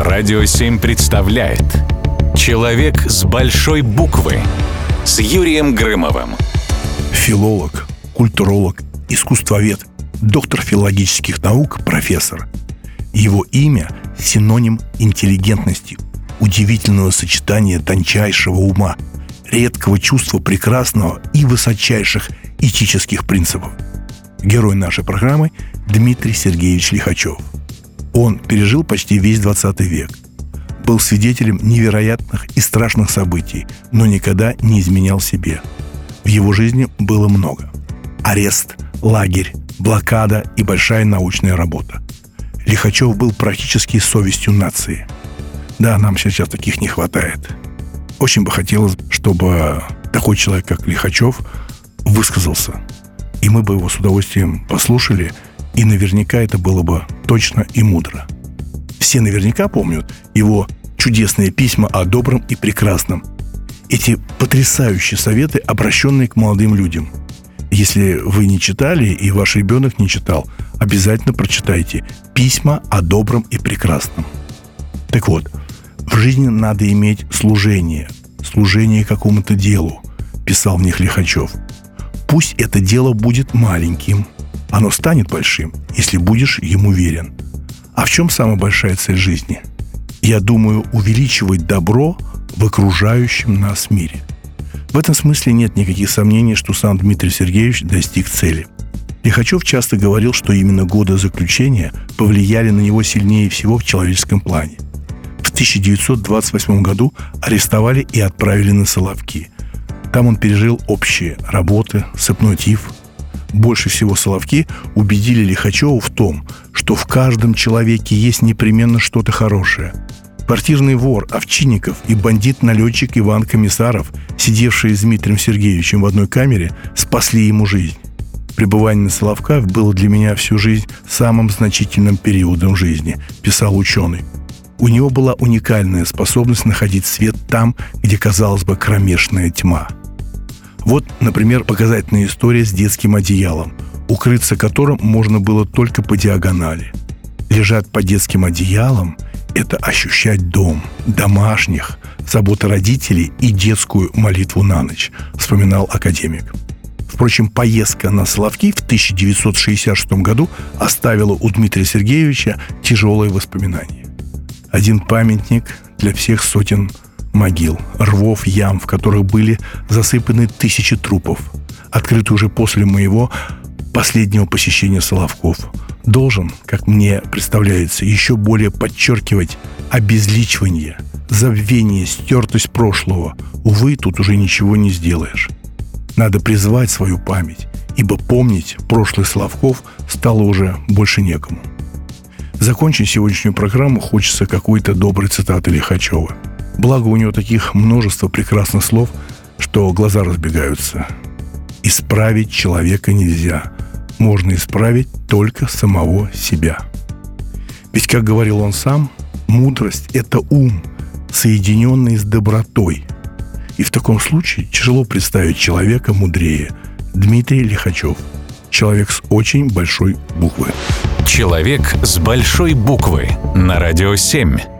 Радио 7 представляет Человек с большой буквы с Юрием Грымовым. Филолог, культуролог, искусствовед, доктор филологических наук, профессор. Его имя – синоним интеллигентности, удивительного сочетания тончайшего ума, редкого чувства прекрасного и высочайших этических принципов. Герой нашей программы – Дмитрий Сергеевич Лихачев. Он пережил почти весь 20 век. Был свидетелем невероятных и страшных событий, но никогда не изменял себе. В его жизни было много. Арест, лагерь, блокада и большая научная работа. Лихачев был практически совестью нации. Да, нам сейчас таких не хватает. Очень бы хотелось, чтобы такой человек, как Лихачев, высказался. И мы бы его с удовольствием послушали, и наверняка это было бы точно и мудро. Все наверняка помнят его чудесные письма о добром и прекрасном. Эти потрясающие советы, обращенные к молодым людям. Если вы не читали и ваш ребенок не читал, обязательно прочитайте письма о добром и прекрасном. Так вот, в жизни надо иметь служение, служение какому-то делу, писал в них Лихачев. Пусть это дело будет маленьким, оно станет большим, если будешь ему верен. А в чем самая большая цель жизни? Я думаю, увеличивать добро в окружающем нас мире. В этом смысле нет никаких сомнений, что сам Дмитрий Сергеевич достиг цели. Лихачев часто говорил, что именно годы заключения повлияли на него сильнее всего в человеческом плане. В 1928 году арестовали и отправили на Соловки. Там он пережил общие работы, сыпной тиф. Больше всего Соловки убедили Лихачева в том, что в каждом человеке есть непременно что-то хорошее. Квартирный вор Овчинников и бандит-налетчик Иван Комиссаров, сидевшие с Дмитрием Сергеевичем в одной камере, спасли ему жизнь. Пребывание на Соловках было для меня всю жизнь самым значительным периодом жизни, писал ученый. У него была уникальная способность находить свет там, где, казалось бы, кромешная тьма. Вот, например, показательная история с детским одеялом, укрыться которым можно было только по диагонали. Лежать под детским одеялом – это ощущать дом, домашних, заботы родителей и детскую молитву на ночь, вспоминал академик. Впрочем, поездка на Соловки в 1966 году оставила у Дмитрия Сергеевича тяжелые воспоминания. Один памятник для всех сотен могил, рвов, ям, в которых были засыпаны тысячи трупов, открытый уже после моего последнего посещения Соловков, должен, как мне представляется, еще более подчеркивать обезличивание, забвение, стертость прошлого. Увы, тут уже ничего не сделаешь. Надо призвать свою память, ибо помнить прошлый Соловков стало уже больше некому. Закончить сегодняшнюю программу хочется какой-то доброй цитаты Лихачева. Благо у него таких множество прекрасных слов, что глаза разбегаются. Исправить человека нельзя. Можно исправить только самого себя. Ведь, как говорил он сам, мудрость – это ум, соединенный с добротой. И в таком случае тяжело представить человека мудрее. Дмитрий Лихачев. Человек с очень большой буквы. Человек с большой буквы на радио 7.